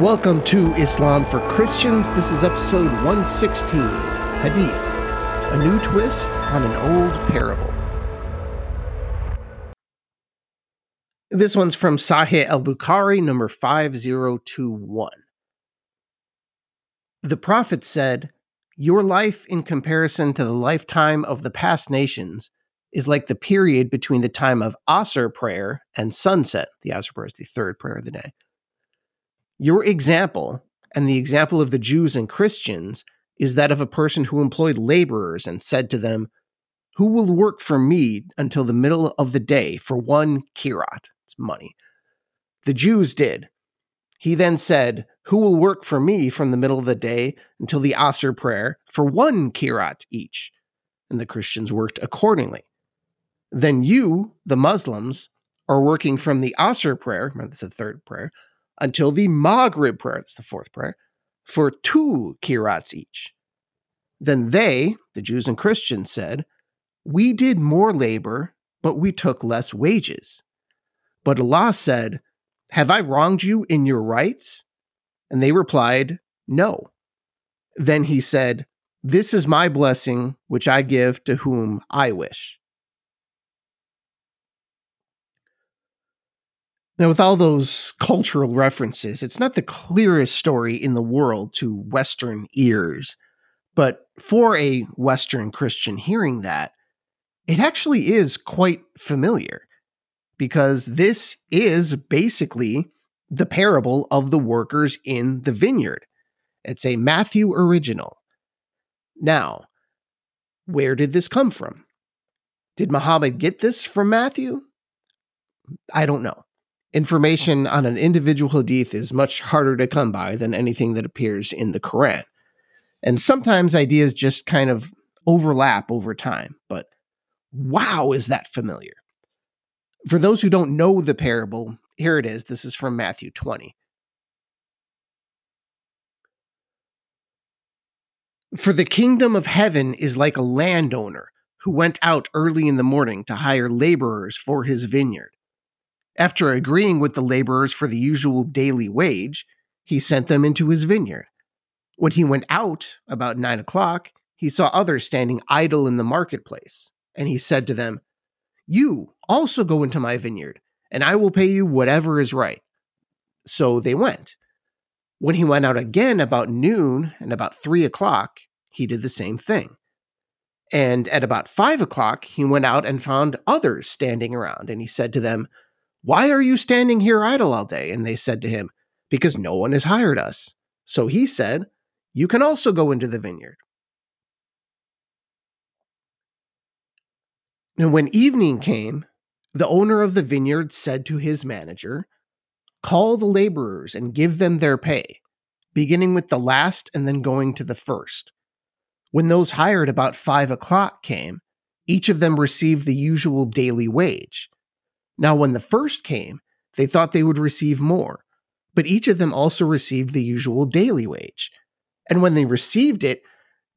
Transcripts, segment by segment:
Welcome to Islam for Christians. This is episode 116 Hadith, a new twist on an old parable. This one's from Sahih al Bukhari, number 5021. The Prophet said, Your life in comparison to the lifetime of the past nations is like the period between the time of Asr prayer and sunset. The Asr prayer is the third prayer of the day your example and the example of the Jews and Christians is that of a person who employed laborers and said to them, Who will work for me until the middle of the day for one Qirat? It's money. The Jews did. He then said, Who will work for me from the middle of the day until the Asr prayer for one Qirat each? And the Christians worked accordingly. Then you, the Muslims, are working from the Asr prayer, remember that's the third prayer, until the Maghrib prayer, that's the fourth prayer, for two Qirats each. Then they, the Jews and Christians, said, We did more labor, but we took less wages. But Allah said, Have I wronged you in your rights? And they replied, No. Then he said, This is my blessing, which I give to whom I wish. Now, with all those cultural references, it's not the clearest story in the world to Western ears. But for a Western Christian hearing that, it actually is quite familiar because this is basically the parable of the workers in the vineyard. It's a Matthew original. Now, where did this come from? Did Muhammad get this from Matthew? I don't know information on an individual hadith is much harder to come by than anything that appears in the Quran. And sometimes ideas just kind of overlap over time, but wow, is that familiar? For those who don't know the parable, here it is. This is from Matthew 20. For the kingdom of heaven is like a landowner who went out early in the morning to hire laborers for his vineyard. After agreeing with the laborers for the usual daily wage, he sent them into his vineyard. When he went out about nine o'clock, he saw others standing idle in the marketplace, and he said to them, You also go into my vineyard, and I will pay you whatever is right. So they went. When he went out again about noon and about three o'clock, he did the same thing. And at about five o'clock, he went out and found others standing around, and he said to them, why are you standing here idle all day? And they said to him, Because no one has hired us. So he said, You can also go into the vineyard. And when evening came, the owner of the vineyard said to his manager, Call the laborers and give them their pay, beginning with the last and then going to the first. When those hired about five o'clock came, each of them received the usual daily wage. Now, when the first came, they thought they would receive more, but each of them also received the usual daily wage. And when they received it,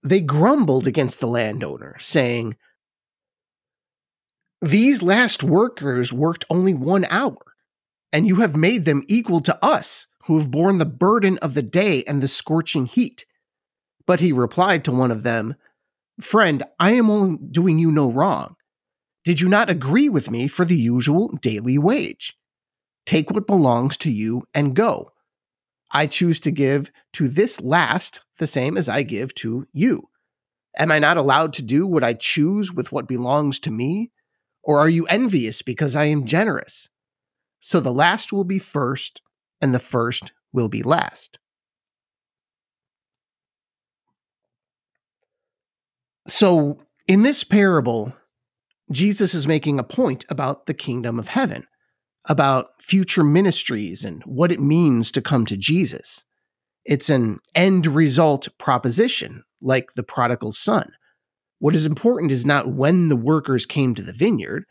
they grumbled against the landowner, saying, These last workers worked only one hour, and you have made them equal to us, who have borne the burden of the day and the scorching heat. But he replied to one of them, Friend, I am only doing you no wrong. Did you not agree with me for the usual daily wage? Take what belongs to you and go. I choose to give to this last the same as I give to you. Am I not allowed to do what I choose with what belongs to me? Or are you envious because I am generous? So the last will be first, and the first will be last. So, in this parable, Jesus is making a point about the kingdom of heaven, about future ministries and what it means to come to Jesus. It's an end result proposition, like the prodigal son. What is important is not when the workers came to the vineyard.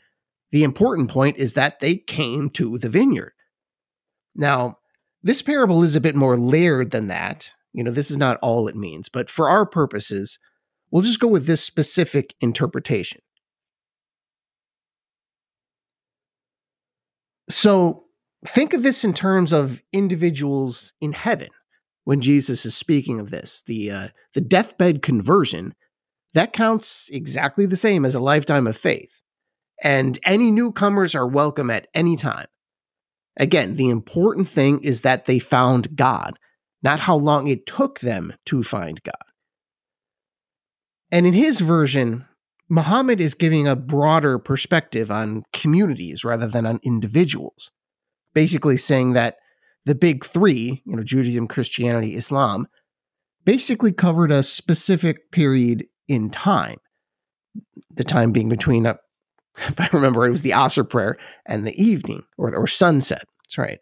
The important point is that they came to the vineyard. Now, this parable is a bit more layered than that. You know, this is not all it means, but for our purposes, we'll just go with this specific interpretation. So think of this in terms of individuals in heaven when Jesus is speaking of this. The uh, the deathbed conversion that counts exactly the same as a lifetime of faith, and any newcomers are welcome at any time. Again, the important thing is that they found God, not how long it took them to find God. And in his version, Muhammad is giving a broader perspective on communities rather than on individuals, basically saying that the big three, you know, Judaism, Christianity, Islam, basically covered a specific period in time. The time being between, a, uh, if I remember, it was the Asr prayer and the evening or, or sunset. That's right.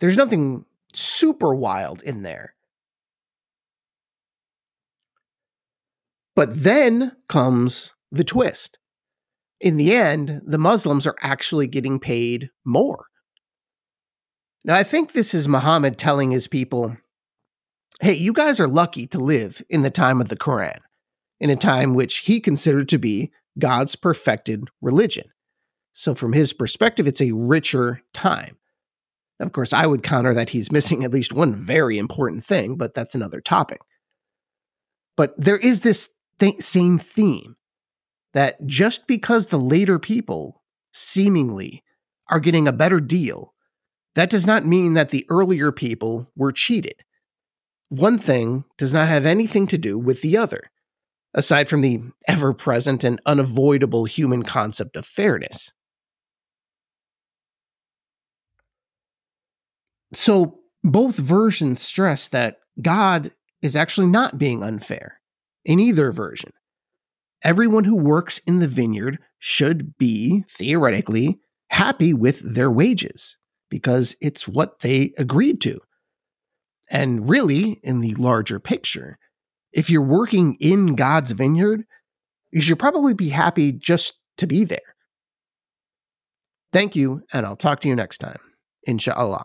There's nothing super wild in there. But then comes the twist. In the end, the Muslims are actually getting paid more. Now, I think this is Muhammad telling his people hey, you guys are lucky to live in the time of the Quran, in a time which he considered to be God's perfected religion. So, from his perspective, it's a richer time. Of course, I would counter that he's missing at least one very important thing, but that's another topic. But there is this th- same theme that just because the later people seemingly are getting a better deal, that does not mean that the earlier people were cheated. One thing does not have anything to do with the other, aside from the ever present and unavoidable human concept of fairness. So, both versions stress that God is actually not being unfair in either version. Everyone who works in the vineyard should be, theoretically, happy with their wages because it's what they agreed to. And really, in the larger picture, if you're working in God's vineyard, you should probably be happy just to be there. Thank you, and I'll talk to you next time. Inshallah.